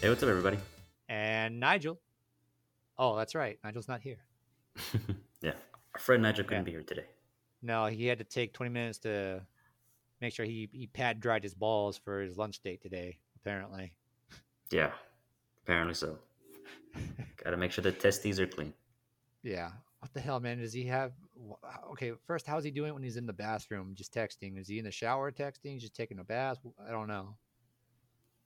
Hey, what's up, everybody? And Nigel. Oh, that's right. Nigel's not here. yeah, our friend Nigel couldn't Yeah. be here today. No, he had to take 20 minutes to make sure he, he pad dried his balls for his lunch date today, apparently. Yeah, apparently so. Got to make sure the testes are clean. Yeah. What the hell, man? Does he have. Okay, first, how's he doing when he's in the bathroom just texting? Is he in the shower texting? Just taking a bath? I don't know.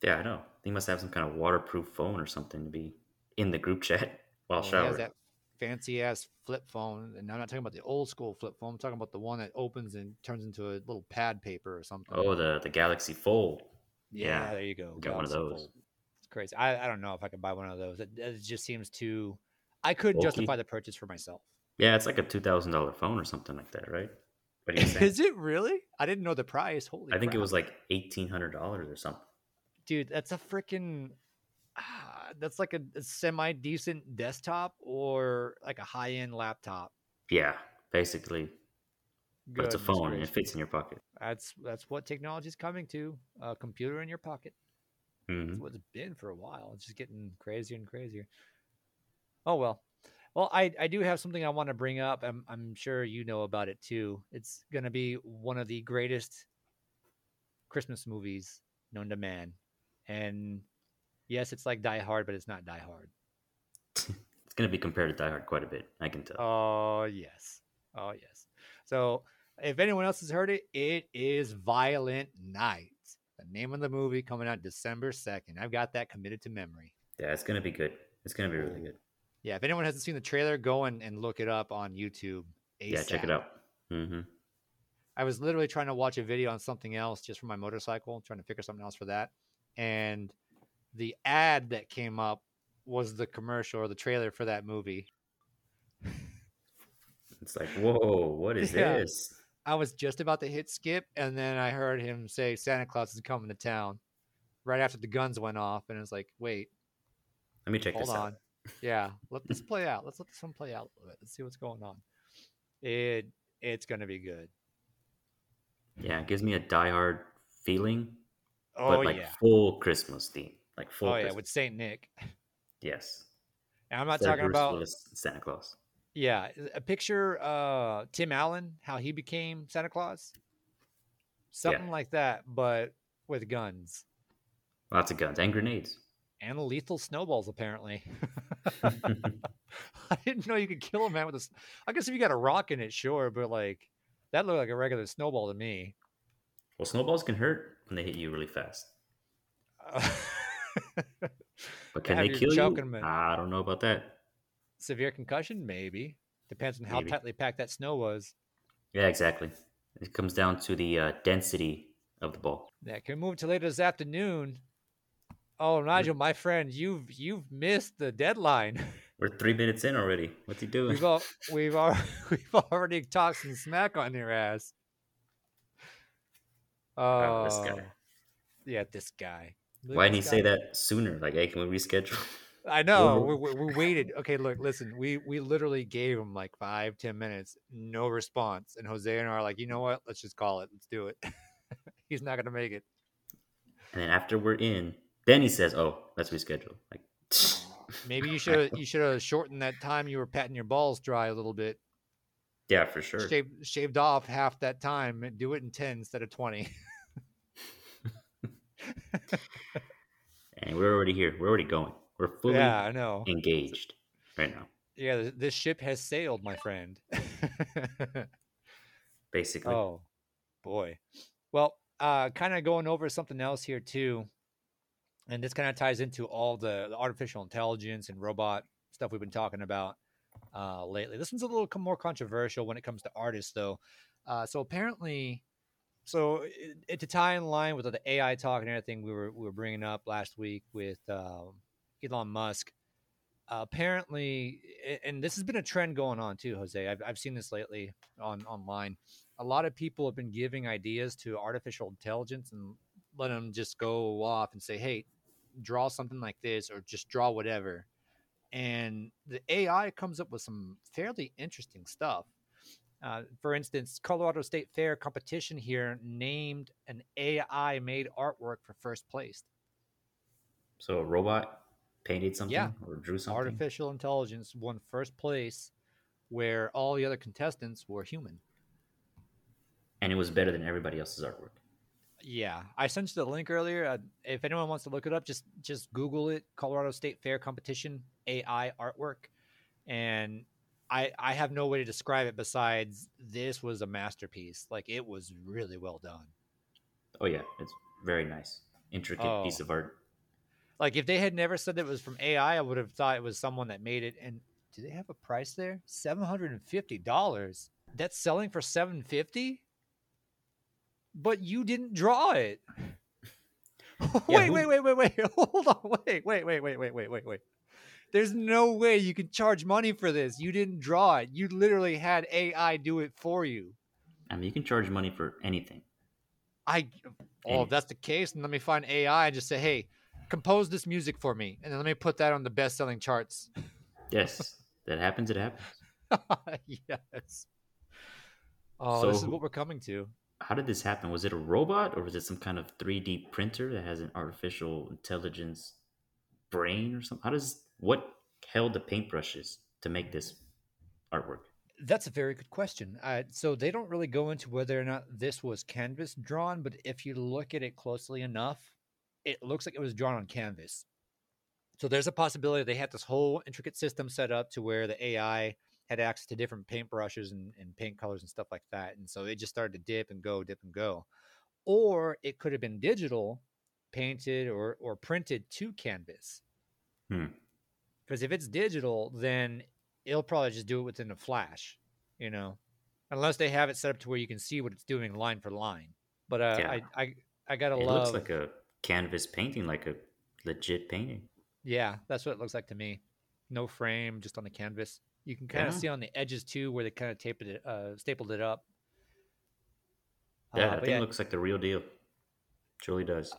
Yeah, I know. He must have some kind of waterproof phone or something to be in the group chat while Well, he showering. has that fancy ass flip phone. And I'm not talking about the old school flip phone. I'm talking about the one that opens and turns into a little pad paper or something. Oh, the the Galaxy Fold. Yeah, Yeah, there you go. got one of those. Fold. It's crazy. I, I don't know if I could buy one of those. It, it just seems too. I couldn't Bulky? justify the purchase for myself. Yeah, it's like a two thousand dollar phone or something like that, right? What do you think? Is it really? I didn't know the price. Holy! I think it was like eighteen hundred dollars or something. Dude. That's a freaking. ah, that's like a, semi decent desktop or like a high end laptop. Yeah, basically, but it's a phone and it fits in your pocket. That's that's what technology is coming to. A computer in your pocket. hmm That's what it's been for a while. It's just getting crazier and crazier. Oh well. Well, I, I do have something I want to bring up. I'm I'm sure you know about it too. It's gonna be one of the greatest Christmas movies known to man. And yes, it's like Die Hard, but it's not Die Hard. It's gonna be compared to Die Hard quite a bit. I can tell. Oh yes. Oh yes. So if anyone else has heard it, it is Violent Night. The name of the movie coming out December 2nd. I've got that committed to memory. yeah, it's gonna be good. It's gonna be really good. Yeah, if anyone hasn't seen the trailer, go and, and look it up on YouTube. ASAP. Yeah, check it out. hmm I was literally trying to watch a video on something else just for my motorcycle, trying to figure something else for that. And the ad that came up was the commercial or the trailer for that movie. It's like, whoa, what is Yeah. this? I was just about to hit skip, and then I heard him say Santa Claus is coming to town right after the guns went off. And it's like, wait, Let me check hold this on. out. Yeah, let this play out. Let's let this one play out a little bit. Let's see what's going on. It it's gonna be good. Yeah, it gives me a Die Hard feeling, Oh but like yeah. full Christmas theme, like full. Oh yeah, Christmas. with Saint Nick. yes. And I'm not Instead talking about Santa Claus. yeah, a picture uh Tim Allen, how he became Santa Claus. Something like that, but with guns Lots of guns and grenades. and lethal snowballs apparently. I didn't know you could kill a man with a. I guess if you got a rock in it, sure, but like that looked like a regular snowball to me. well, snowballs can hurt when they hit you really fast, but can they kill you? I don't know about that. Severe concussion, maybe. Depends on how Maybe. tightly packed that snow was. Yeah, exactly. It comes down to the uh, density of the ball. Yeah, can we move to later this afternoon? Oh, Nigel, my friend, you've you've missed the deadline. We're three minutes in already. What's he doing? We've all we've al- we've already talked some smack on your ass. Oh, Oh, this guy. Oh. Yeah, this guy. Look Why didn't he this say that sooner? Like, hey, can we reschedule? I know. We, we, we waited. Okay, look, listen. We we literally gave him like five, ten minutes, no response, and Jose and I are like, you know what? Let's just call it. Let's do it. He's not gonna make it. And then after we're in, then he says, "Oh, let's reschedule." Like, Maybe you should you should have shortened that time you were patting your balls dry a little bit. Yeah, for sure. Shaved shaved off half that time and do it in ten instead of twenty. And we're already here. We're already going. We're fully yeah, I know. engaged right now, Yeah, this ship has sailed, my friend. basically. oh, boy. Well, uh, kind of going over something else here too, and this kind of ties into all the, the artificial intelligence and robot stuff we've been talking about uh, lately. This one's a little more controversial when it comes to artists, though. Uh, so apparently, so it, it, to tie in line with the AI talk and everything we were we were bringing up last week with um, Elon Musk. Uh, apparently, and this has been a trend going on too, Jose. I've, I've seen this lately on online. A lot of people have been giving ideas to artificial intelligence and let them just go off and say, "Hey, draw something like this," or just draw whatever. And the AI comes up with some fairly interesting stuff. Uh, for instance, Colorado State Fair competition here named an AI made artwork for first place. So a robot painted something Yeah. or drew something. Artificial intelligence won first place, where all the other contestants were human. and it was better than everybody else's artwork. Yeah, I sent you the link earlier. Uh, if anyone wants to look it up, just just Google it. Colorado State Fair competition AI artwork, and I I have no way to describe it besides this was a masterpiece. Like it was really well done. Oh yeah, it's very nice, intricate piece Oh. of art. Like if they had never said it was from AI, I would have thought it was someone that made it. And do they have a price there? Seven hundred and fifty dollars. That's selling for seven fifty. But you didn't draw it. wait, wait, wait, wait, wait. Hold on. Wait, wait, wait, wait, wait, wait, wait, wait. There's no way you can charge money for this. You didn't draw it. You literally had AI do it for you. I mean, you can charge money for anything. I oh, if that's the case, then let me find AI and just say, hey, compose this music for me, and then let me put that on the best-selling charts. Yes, that happens. It happens. yes. Oh, this is what we're coming to. How did this happen? Was it a robot or was it some kind of 3D printer that has an artificial intelligence brain or something? How does what held the paintbrushes to make this artwork? That's a very good question. Uh, so they don't really go into whether or not this was canvas drawn, but if you look at it closely enough, it looks like it was drawn on canvas. So there's a possibility they had this whole intricate system set up to where the AI had access to different paintbrushes and, and paint colors and stuff like that. And so it just started to dip and go, dip and go. Or it could have been digital, painted or or printed to canvas. Hmm. Because if it's digital, then it'll probably just do it within a flash, you know, unless they have it set up to where you can see what it's doing line for line. But uh, Yeah. I, I I gotta It love. It looks like a canvas painting, like a legit painting. Yeah, that's what it looks like to me. No frame, just on the canvas. You can kind of see on the edges too where they kind of taped it, uh, stapled it up. Yeah, Uh, I think it looks like the real deal. Truly does.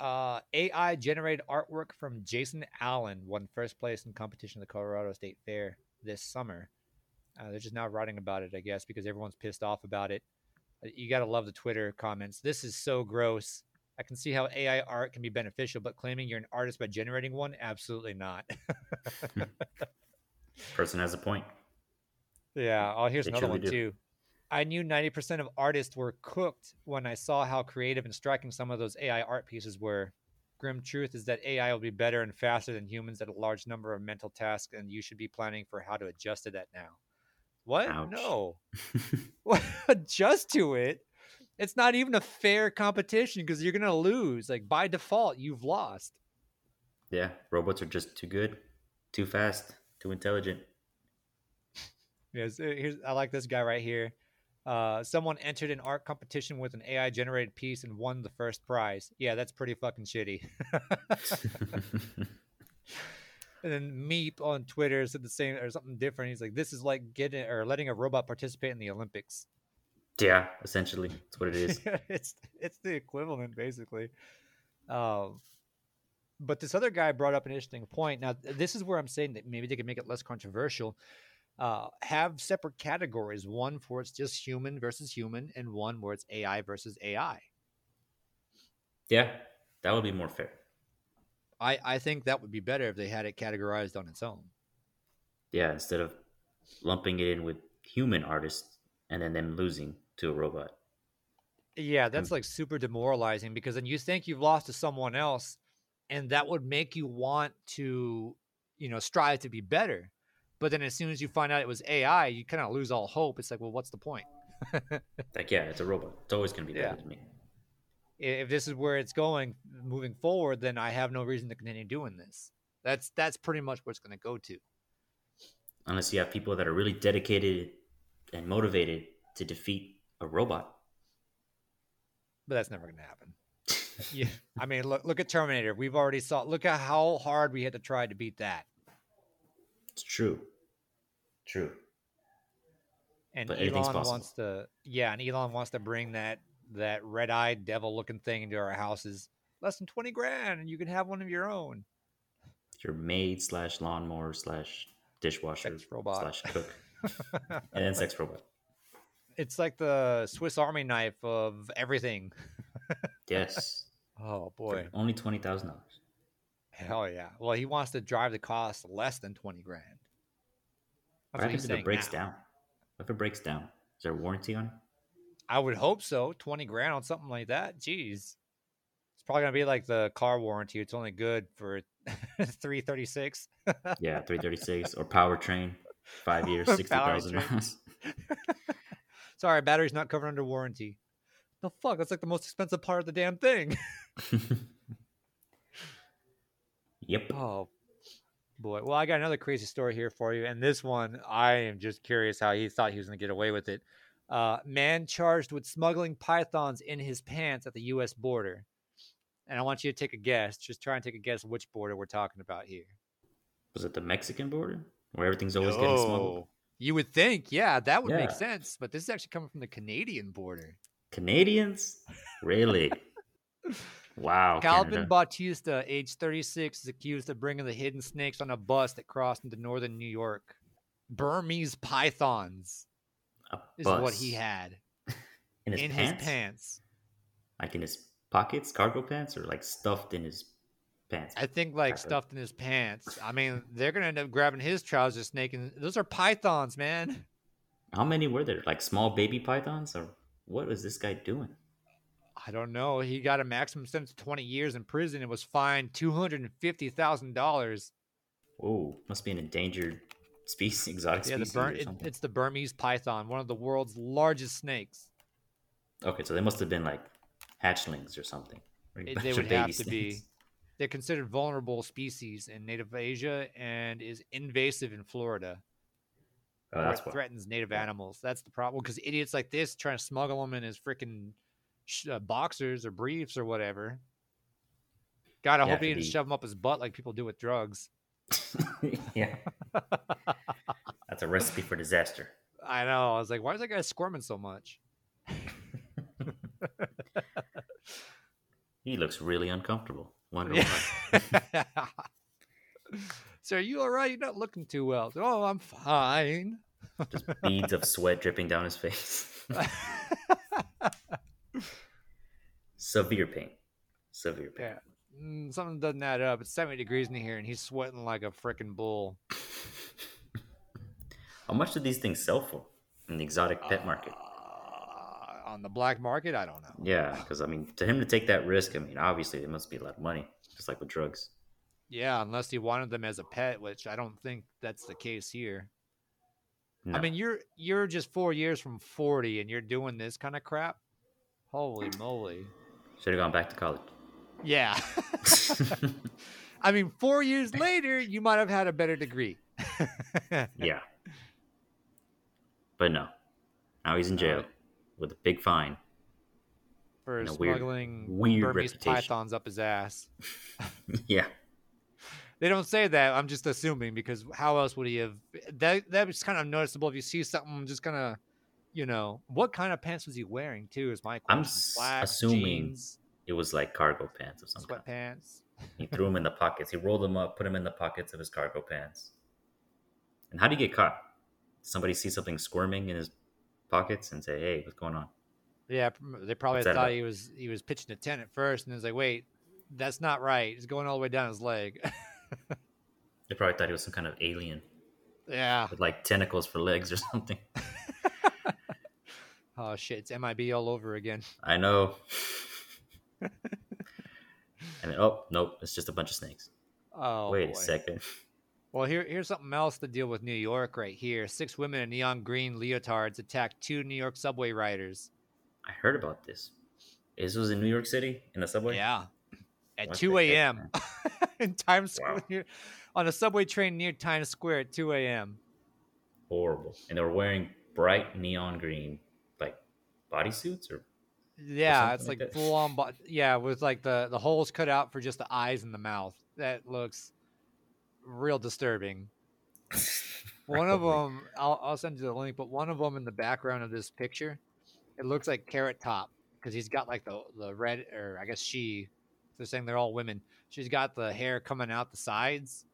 uh, AI generated artwork from Jason Allen won first place in competition at the Colorado State Fair this summer. Uh, they're just now writing about it, I guess, because everyone's pissed off about it. Uh, You got to love the Twitter comments. This is so gross. I can see how AI art can be beneficial, but claiming you're an artist by generating one, absolutely not. Person has a point. Yeah. Oh, here's They another one do. too. I knew 90% of artists were cooked when I saw how creative and striking some of those AI art pieces were. Grim truth is that AI will be better and faster than humans at a large number of mental tasks, and you should be planning for how to adjust to that now. What? Ouch. No. Adjust to it? It's not even a fair competition because you're going to lose. Like by default, you've lost. yeah, robots are just too good, too fast, too intelligent. Yes, uh, here's I like this guy right here. Uh, someone entered an art competition with an AI generated piece and won the first prize. Yeah, that's pretty fucking shitty. and then Meep on Twitter said the same or something different. He's like, "This is like getting or letting a robot participate in the Olympics." yeah, essentially, that's what it is. it's it's the equivalent basically. Um, but this other guy brought up an interesting point. Now, this is where I'm saying that maybe they could make it less controversial. Uh, have separate categories: one for it's just human versus human, and one where it's AI versus AI. Yeah, that would be more fair. I I think that would be better if they had it categorized on its own. Yeah, instead of lumping it in with human artists and then them losing to a robot. Yeah, that's like super demoralizing because then you think you've lost to someone else, and that would make you want to, you know, strive to be better. But then as soon as you find out it was AI, you kind of lose all hope. It's like, well, what's the point? Like, yeah, it's a robot. It's always going to be Yeah. better than me. If this is where it's going moving forward, then I have no reason to continue doing this. That's that's pretty much where it's going to go to. Unless you have people that are really dedicated and motivated to defeat a robot. But that's never going to happen. Yeah, I mean, look look at Terminator. We've already saw. Look at how hard we had to try to beat that. It's true. True. And But Elon wants to, yeah, and Elon wants to bring that that red-eyed devil-looking thing into our houses. Less than twenty grand, and you can have one of your own. Your maid slash lawnmower slash dishwasher Sex robot. slash cook and then sex robot. it's like the Swiss Army knife of everything. Yes. Oh boy, only twenty thousand dollars. Hell yeah. Well, he wants to drive the cost less than 20 grand. What That's what happens if it breaks now. down? What if it breaks down? Is there a warranty on it? I would hope so. 20 grand on something like that. Jeez. It's probably going to be like the car warranty. It's only good for 336. Yeah, 336 or powertrain, five years, 60,000 miles. Sorry, battery's not covered under warranty. The fuck? That's like the most expensive part of the damn thing. yep. Oh boy. Well, I got another crazy story here for you. And this one, I am just curious how he thought he was going to get away with it. Uh, man charged with smuggling pythons in his pants at the U.S. border. And I want you to take a guess. Just try and take a guess which border we're talking about here. Was it the Mexican border where everything's always getting smuggled? You would think, yeah, that would make sense. But this is actually coming from the Canadian border. Canadians? Really? wow. Calvin Canada. Bautista, age 36, is accused of bringing the hidden snakes on a bus that crossed into northern New York. Burmese pythons is what he had in his in pants? his pants. Like in his pockets, cargo pants, or like stuffed in his pants? I think like of- stuffed in his pants. I mean, they're gonna end up grabbing his trouser snake, and those are pythons, man. How many were there? Like small baby pythons, or what was this guy doing? I don't know. He got a maximum sentence of 20 years in prison and was fined $250,000. Oh, must be an endangered species, exotic Yeah, the species Bur- or it- it's the Burmese python, one of the world's largest snakes. Okay, so they must have been like hatchlings or something. or It- they would have to be. They're considered vulnerable species in native Asia and is invasive in Florida. Oh, or threatens native animals. That's the problem. Because idiots like this trying to smuggle them in his freaking sh- uh, boxers or briefs or whatever. God, I Yeah, hope he didn't shove them up his butt like people do with drugs. yeah, that's a recipe for disaster. I know. I was like, why is that guy squirming so much? He looks really uncomfortable. Wonder Yeah. why. So are you all right? You're not looking too well. Oh, I'm fine. Just beads of sweat dripping down his face. Severe pain. Severe pain. yeah. Mm, something doesn't add up. It's 70 degrees in here, and he's sweating like a freaking bull. How much do these things sell for in the exotic pet market? Uh, on the black market, I don't know. Yeah, because I mean, to him to take that risk, I mean, obviously it must be a lot of money, just like with drugs. Yeah, unless he wanted them as a pet, which I don't think that's the case here. I mean, you're you're just four years from 40, and you're doing this kind of crap. Holy moly! should have gone back to college. Yeah. I mean, four years later, you might have had a better degree. yeah, but no. Now he's in jail with a big fine. For a weird- smuggling weird Burmese reputation. pythons up his ass. yeah, They don't say that. I'm just assuming because how else would he have? That that was kind of noticeable. If you see something, just kind of, you know, what kind of pants was he wearing too? Is my question. I'm Black assuming jeans, it was like cargo pants of some kind. sweatpants. He threw them in the pockets. He rolled them up, put them in the pockets of his cargo pants. And how do you get caught? Somebody see something squirming in his pockets and say, "Hey, what's going on?" Yeah, they probably thought about? he was he was pitching a tent at first, and it was like, wait, that's not right. It's going all the way down his leg. They probably thought he was some kind of alien yeah. with like tentacles for legs or something. Oh shit, it's MIB all over again. I know. and then, oh nope, it's just a bunch of snakes. Oh, Wait boy. a second. Well, here, here's something else to deal with New York right here. Six women in neon green leotards attacked two New York subway riders. I heard about this. This was in New York City in the subway. Yeah. At What 2 a.m. in Times Square, Wow. on a subway train near Times Square at 2 a.m. horrible. And they were wearing bright neon green like bodysuits or Yeah, something it's like like, full on, but yeah, with like the the holes cut out for just the eyes and the mouth. That looks real disturbing. One of them, I'll, I'll send you the link, but one of them in the background of this picture, it looks like Carrot Top because he's got like the the red, or I guess she. They're saying they're all women. She's got the hair coming out the sides,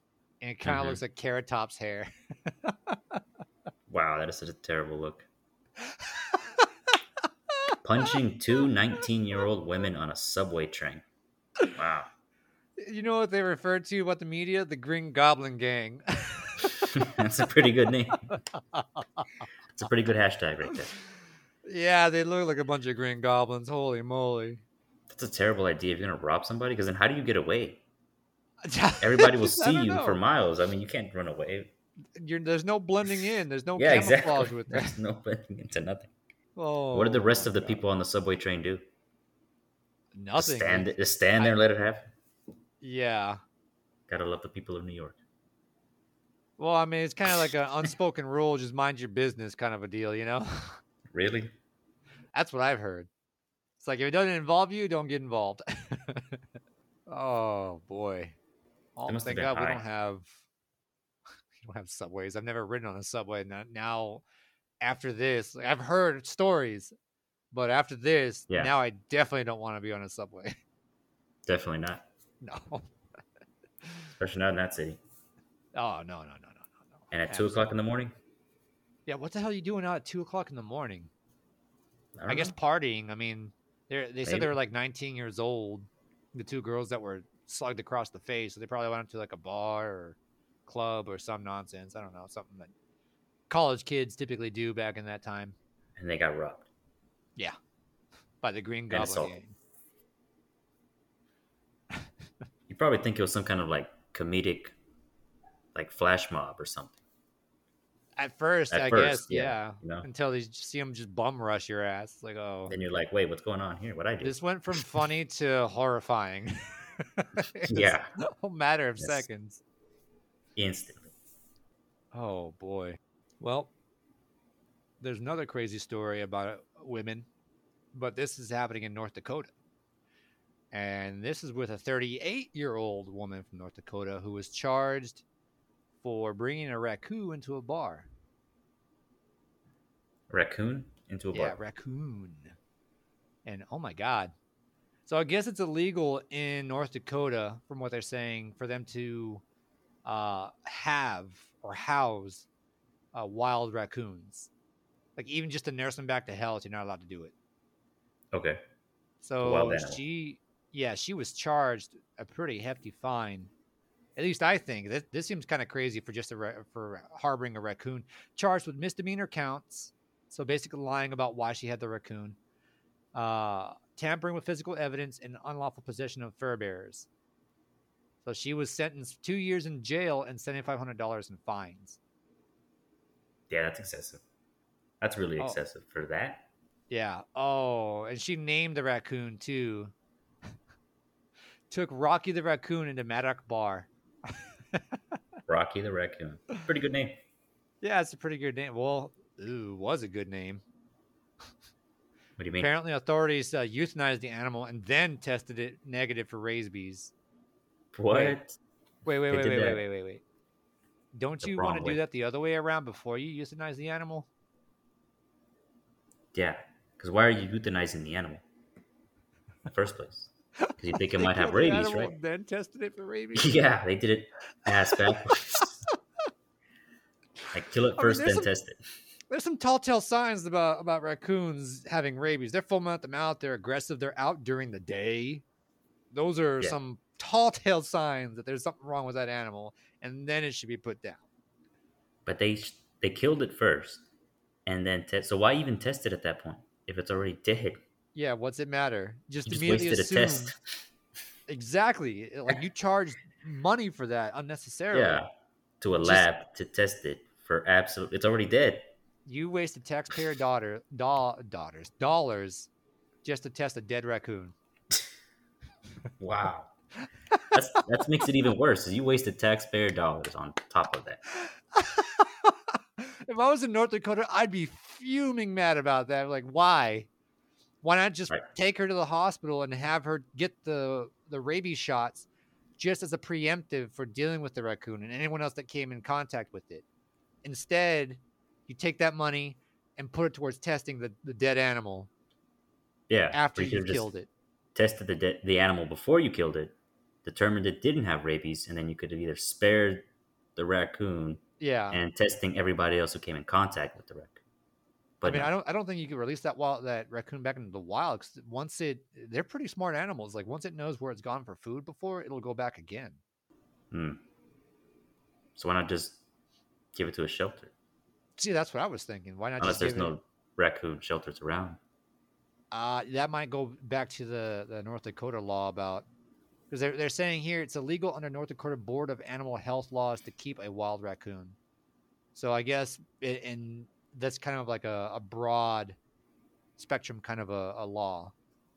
and it kind of Mhm. looks like Carrot Top's hair. Wow, that is such a terrible look. Punching two 19 year old women on a subway train. Wow. You know what they refer to about the media? The Green Goblin Gang. That's a pretty good name. It's a pretty good hashtag right there. yeah, they look like a bunch of Green Goblins. Holy moly! That's a terrible idea if you're gonna rob somebody, because then how do you get away? Everybody will see you for miles. I mean, you can't run away. You're, there's no blending in. There's no yeah, camouflage exactly. with that. There's no blending into nothing. Oh, what did the rest of the God. people on the subway train do? Just Nothing. stand, just stand there and let it happen. Yeah. Gotta love the people of New York. Well, I mean, it's kind of like an unspoken rule, just mind your business kind of a deal, you know? Really? That's what I've heard. It's like if it doesn't involve you, don't get involved. oh boy. Oh, must have thank been God we don't have we don't have subways. I've never ridden on a subway. Now, now after this, like, I've heard stories, but after this, Yeah. now I definitely don't want to be on a subway. Definitely not. no. Especially not in that city. Oh no no no no no no. And at two o'clock in the morning? Yeah, what the hell are you doing out at two o'clock in the morning? don't I guess know. partying. I mean, they they said they were like 19 years old. The two girls that were slugged across the face, so they probably went up to like a bar or club or some nonsense. I don't know, something that college kids typically do back in that time. And they got robbed. Yeah, by the Green Goblin You probably think it was some kind of like comedic, like flash mob or something. At first, At I first, guess, yeah, yeah. you know? Until they see them just bum rush your ass, like, oh, Then you're like, wait, what's going on here? What I do? this went from funny to horrifying. Yeah. a matter of Yes. seconds. Instantly. Oh boy. Well, there's another crazy story about women, but this is happening in North Dakota. And this is with a 38 year old woman from North Dakota who was charged for bringing a raccoon into a bar. Raccoon into a Yeah, bar. raccoon. And oh my God. So I guess it's illegal in North Dakota, from what they're saying, for them to uh, have or house uh, wild raccoons. Like even just to nurse them back to health, you're not allowed to do it. Okay. So she, yeah, she was charged a pretty hefty fine. At least I think this, this seems kind of crazy for just a ra- for harboring a raccoon. Charged with misdemeanor counts, so basically lying about why she had the raccoon, uh, tampering with physical evidence, and unlawful possession of fur bearers. So she was sentenced two years in jail and seventy five hundred dollars in fines. Yeah, that's excessive. That's really Oh. excessive for that. Yeah. Oh, and she named the raccoon too. Took Rocky the raccoon into Maddock Bar. Rocky the raccoon. Pretty good name. Yeah, it's a pretty good name. Well, ooh, was a good name. What do you mean? Apparently, authorities uh, euthanized the animal and then tested it negative for rabies. What? Wait, wait, They wait, wait, wait, wait, wait, wait. Don't the you want to way. do that the other way around before you euthanize the animal? Yeah. Because why are you euthanizing the animal in the first place? Because you think it might have rabies, right? Then tested it for rabies. yeah, they did it ass backwards. like kill it mean, first, there's then some- test it. There's some tall tale signs about about raccoons having rabies. They're foaming at the mouth. They're aggressive. They're out during the day. Those are Yeah. some tall tale signs that there's something wrong with that animal, and then it should be put down. But they they killed it first, and then test. So why even test it at that point if it's already dead? Yeah, what's it matter? Just just immediately assume test. exactly. Like you charged money for that unnecessarily. Yeah, to a Just- lab to test it for absolute. It's already dead. You wasted taxpayer daughter doll daughters dollars just to test a dead raccoon. Wow. That's, that makes it even worse. You wasted taxpayer dollars on top of that. if I was in North Dakota, I'd be fuming mad about that. Like, why? Why not just Right. take her to the hospital and have her get the the rabies shots just as a preemptive for dealing with the raccoon and anyone else that came in contact with it? Instead, you take that money and put it towards testing the, the dead animal Yeah. after you you could've just killed it. Tested the de- the animal before you killed it, determined it didn't have rabies, and then you could have either spared the raccoon Yeah. and testing everybody else who came in contact with the raccoon. But I mean, no. I don't I don't think you can release that wild that raccoon back into the wild because once it they're pretty smart animals. Like once it knows where it's gone for food before, it'll go back again. Hmm. So why not just give it to a shelter? See, that's what I was thinking. Why not Unless just there's give it- no raccoon shelters around. Uh, that might go back to the, the North Dakota law about because they're, they're saying here it's illegal under North Dakota Board of Animal Health laws to keep a wild raccoon. So I guess in that's kind of like a, a broad spectrum kind of a, a law.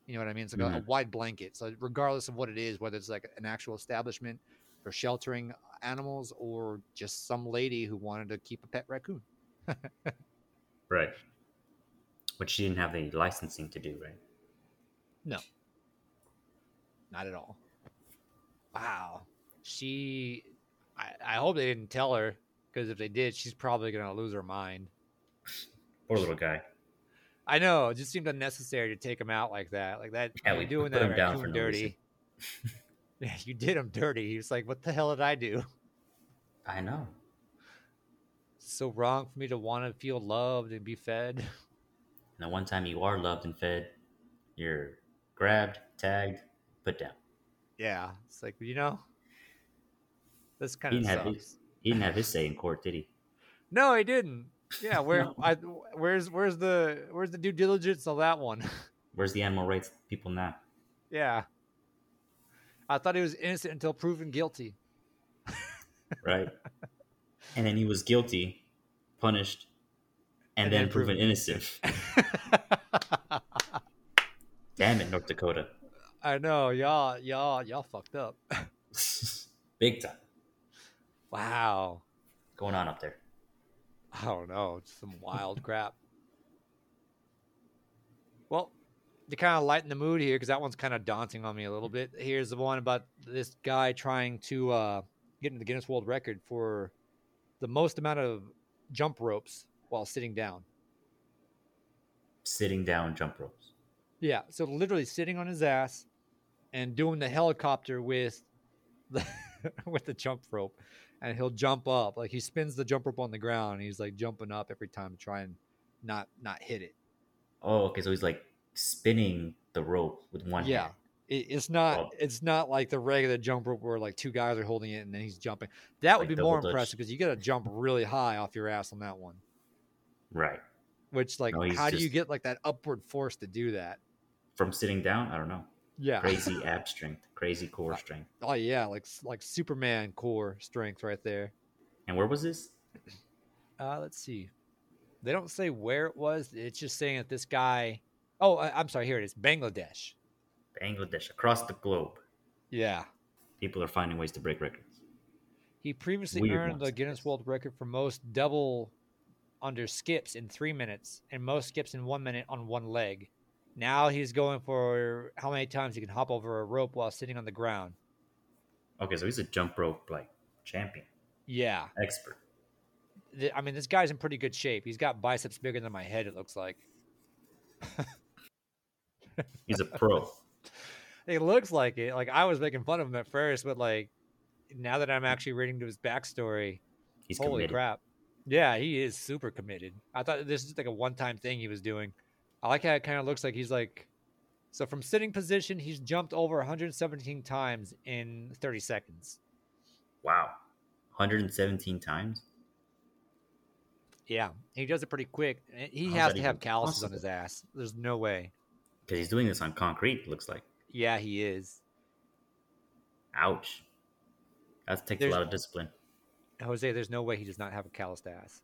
You know what I mean? It's like a, a mm-hmm. wide blanket. So regardless of what it is, whether it's like an actual establishment for sheltering animals or just some lady who wanted to keep a pet raccoon. Right. Which she didn't have the licensing to do, right? No. Not at all. Wow. She I, I hope they didn't tell her because if they did, she's probably gonna lose her mind. Poor little guy. I know, it just seemed unnecessary to take him out like that. Like that Yeah, we doing put that him down for no dirty. yeah, you did him dirty. He was like, What the hell did I do? I know. so wrong for me to want to feel loved and be fed. Now, one time you are loved and fed, you're grabbed, tagged, put down. Yeah. It's like, you know, this kind He of didn't sucks. have his, he didn't have his say in court, did he? No, he didn't. Yeah, where No. I where's where's the where's the due diligence on that one? Where's the animal rights people now? yeah. I thought he was innocent until proven guilty. Right? and then he was guilty, punished, and, And then, then proven proven- innocent. Damn it, North Dakota. I know, y'all y'all y'all fucked up. Big time. Wow. Going on up there. I don't know, it's some wild crap. Well, to kind of lighten the mood here, because that one's kind of daunting on me a little bit. Here's the one about this guy trying to uh, get into the Guinness World Record for the most amount of jump ropes while sitting down. Sitting down jump ropes. Yeah, so literally sitting on his ass and doing the helicopter with the with the jump rope, and he'll jump up like he spins the jump rope on the ground. And he's like jumping up every time to try and not not hit it. Oh, okay. So he's like spinning the rope with one Yeah. hand. It, it's not Oh. it's not like the regular jump rope where like two guys are holding it and then he's jumping. That would Like be more impressive because you got to jump really high off your ass on that one. Right. Which like No, how do you get like that upward force to do that? From sitting down, I don't know. Yeah. Crazy ab strength, crazy core strength. Oh yeah, like like Superman core strength right there. And where was this? Uh, let's see. They don't say where it was. It's just saying that this guy. Oh, I, I'm sorry. Here it is. Bangladesh. Bangladesh, across the globe. Yeah. People are finding ways to break records. He previously Weird earned the Guinness. World Record for most double under skips in three minutes and most skips in one minute on one leg. Now he's going for how many times he can hop over a rope while sitting on the ground. Okay, so he's a jump rope like champion, Yeah. expert. I mean, this guy's in pretty good shape. He's got biceps bigger than my head, it looks like. He's a pro. It looks like it. Like I was making fun of him at first, but like now that I'm actually reading to his backstory, He's holy committed. crap! Yeah, he is super committed. I thought this is like a one-time thing he was doing. I like how it kind of looks like he's like, so from sitting position, he's jumped over 117 times in 30 seconds. Wow. 117 times? Yeah, he does it pretty quick. Eh, he How's has to have calluses on his ass. There's no way. Because he's doing this on concrete, looks like. Yeah, he is. Ouch. That takes There's- a lot of discipline. Jose, there's no way he does not have a calloused ass.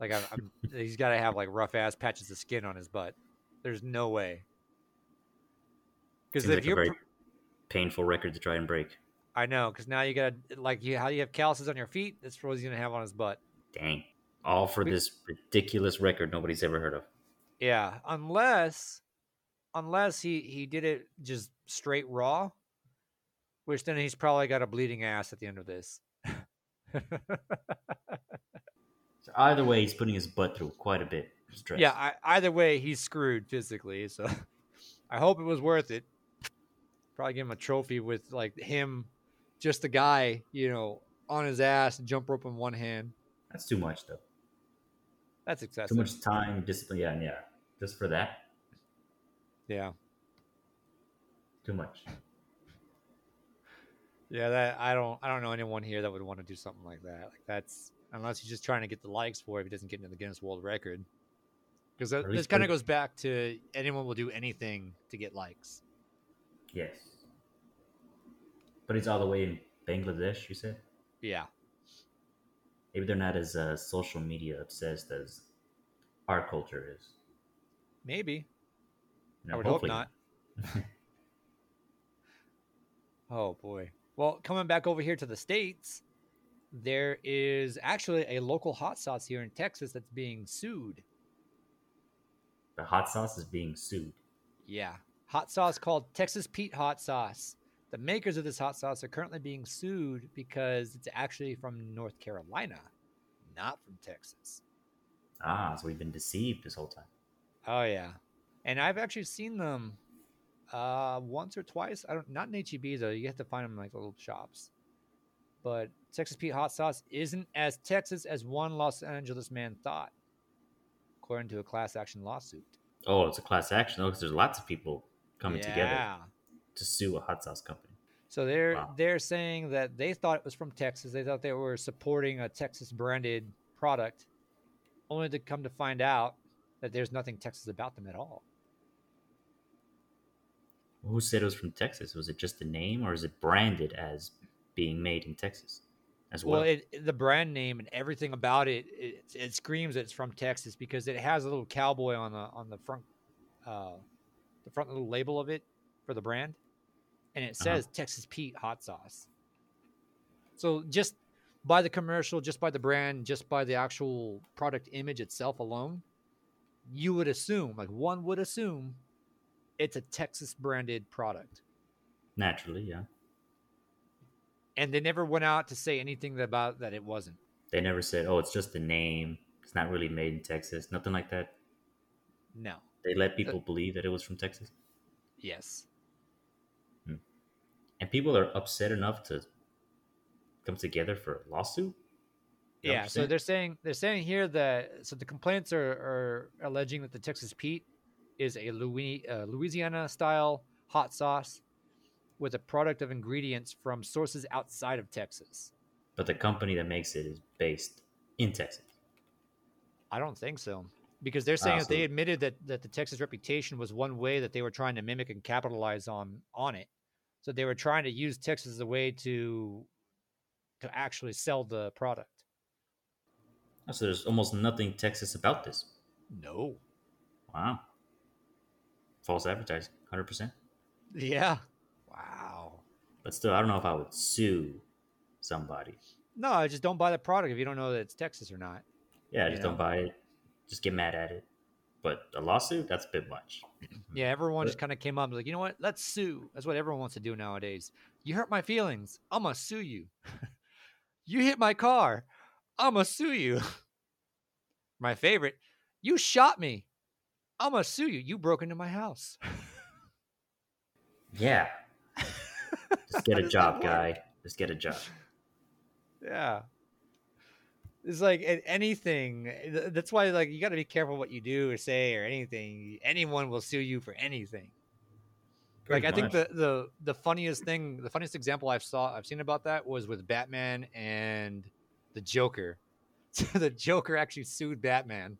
Like I'm, I'm, he's got to have like rough ass patches of skin on his butt. There's no way. Because if like you're, very painful record to try and break. I know. Because now you got like you how you have calluses on your feet. That's what he's gonna have on his butt. Dang. All for We- this ridiculous record nobody's ever heard of. Yeah, unless, unless he he did it just straight raw, which then he's probably got a bleeding ass at the end of this. So either way, he's putting his butt through quite a bit stress. yeah, I, either way, he's screwed physically. So I hope it was worth it. Probably give him a trophy with like him, just a guy, you know, on his ass, jump rope in one hand. That's too much, though. That's excessive. Too much time, discipline. Yeah, yeah. Just for that, Yeah. too much. Yeah, that I don't I don't know anyone here that would want to do something like that. Like that's unless he's just trying to get the likes for it if he doesn't get into the Guinness World Record. Because Or at this kind of goes back to anyone will do anything to get likes. Yes. But it's all the way in Bangladesh, you said? Yeah. Maybe they're not as uh, social media obsessed as our culture is. Maybe. Know, I would hope not. Oh boy. Well, coming back over here to the states, there is actually a local hot sauce here in Texas that's being sued. The hot sauce is being sued. Yeah. Hot sauce called Texas Pete Hot Sauce. The makers of this hot sauce are currently being sued because it's actually from North Carolina, not from Texas. Ah, so we've been deceived this whole time. Oh yeah. And I've actually seen them uh once or twice. I don't not in HEB though. You have to find them in like little shops. But Texas Pete hot sauce isn't as Texas as one Los Angeles man thought, according to a class action lawsuit. Oh, it's a class action. Oh, because there's lots of people coming together to sue a hot sauce company. So they're Wow. they're saying that they thought it was from Texas. They thought they were supporting a Texas branded product, only to come to find out that there's nothing Texas about them at all. Who said it was from Texas? Was it just the name, or is it branded as being made in Texas as well? Well, it, the brand name and everything about it, it, it screams it's from Texas because it has a little cowboy on the on the front, uh, the front little label of it for the brand, and it Uh-huh. says Texas Pete hot sauce. So just by the commercial, just by the brand, just by the actual product image itself alone, you would assume, like one would assume, it's a Texas branded product. Naturally, yeah. And they never went out to say anything about that it wasn't. They never said, "Oh, it's just the name. It's not really made in Texas." Nothing like that. No. They let people believe that it was from Texas, Yes. and people are upset enough to come together for a lawsuit. You Yeah, so they're saying they're saying here that so the complaints are, are alleging that the Texas Pete is a Louis, uh, Louisiana style hot sauce with a product of ingredients from sources outside of Texas. but the company that makes it is based in Texas. I don't think so because they're saying Ah, that they admitted that that the Texas reputation was one way that they were trying to mimic and capitalize on on it. So they were trying to use Texas as a way to to actually sell the product. Oh, So there's almost nothing Texas about this. No. Wow. False advertising, hundred percent. Yeah. Wow. But still, I don't know if I would sue somebody. No, I just don't buy the product if you don't know that it's Texas or not. Yeah, just know? don't buy it. Just get mad at it. But a lawsuit, that's a bit much. Yeah, everyone But- just kind of came up like, you know what? Let's sue. That's what everyone wants to do nowadays. You hurt my feelings. I'm going to sue you. you hit my car. I'm going to sue you. my favorite, you shot me. I'm going to sue you. You broke into my house. Yeah. Just get a job, guy. Just get a job. Yeah. It's like anything. That's why, like, you got to be careful what you do or say or anything. Anyone will sue you for anything. like Pretty I think the, the the funniest thing, the funniest example I've saw I've seen about that was with Batman and the Joker. the Joker actually sued Batman.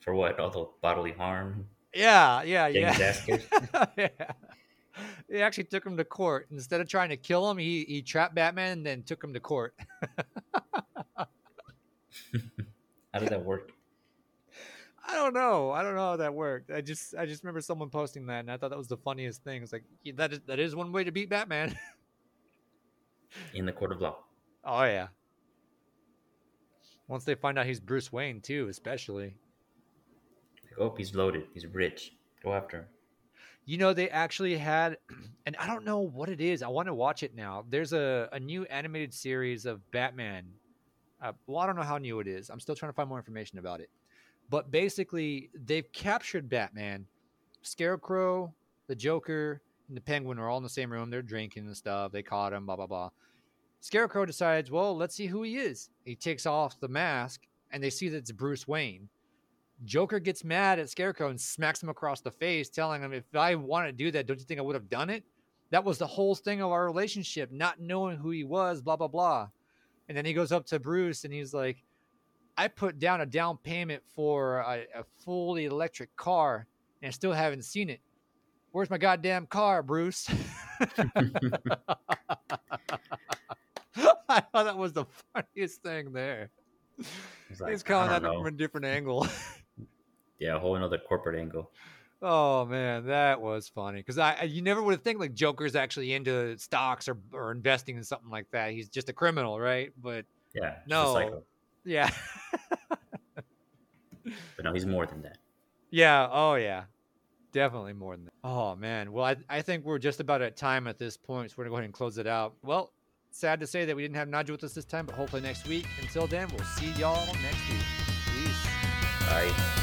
for what? All the bodily harm. Yeah, yeah, yeah. yeah. He actually took him to court. Instead of trying to kill him, he he trapped Batman and then took him to court. How did that work? I don't know. I don't know how that worked. I just I just remember someone posting that, and I thought that was the funniest thing. It's like yeah, that is that is one way to beat Batman. In the court of law. oh yeah. Once they find out he's Bruce Wayne too, especially. Like, oh, he's loaded. He's rich. Go after him. You know, they actually had, and I don't know what it is. I want to watch it now. There's a, a new animated series of Batman. Uh, well, I don't know how new it is. I'm still trying to find more information about it. But basically, they've captured Batman. Scarecrow, the Joker, and the Penguin are all in the same room. They're drinking and stuff. They caught him, blah, blah, blah. Scarecrow decides, well, let's see who he is. He takes off the mask, and they see that it's Bruce Wayne. Joker gets mad at Scarecrow and smacks him across the face, telling him, If I want to do that, don't you think I would have done it? That was the whole thing of our relationship, not knowing who he was, blah, blah, blah. And then he goes up to Bruce and he's like, I put down a down payment for a, a fully electric car and I still haven't seen it. Where's my goddamn car, Bruce? I thought that was the funniest thing there. He's like, He's calling "I that don't from a different angle. Yeah, a whole another corporate angle. Oh man, that was funny because I you never would have think like Joker's actually into stocks or or investing in something like that. He's just a criminal, right? But Yeah, No. yeah, But no, he's more than that. yeah, oh yeah, definitely more than that. Oh man, well I I think we're just about at time at this point, so we're gonna go ahead and close it out. Well, sad to say that we didn't have Nigel with us this time, but hopefully next week. Until then, we'll see y'all next week. Peace. Bye.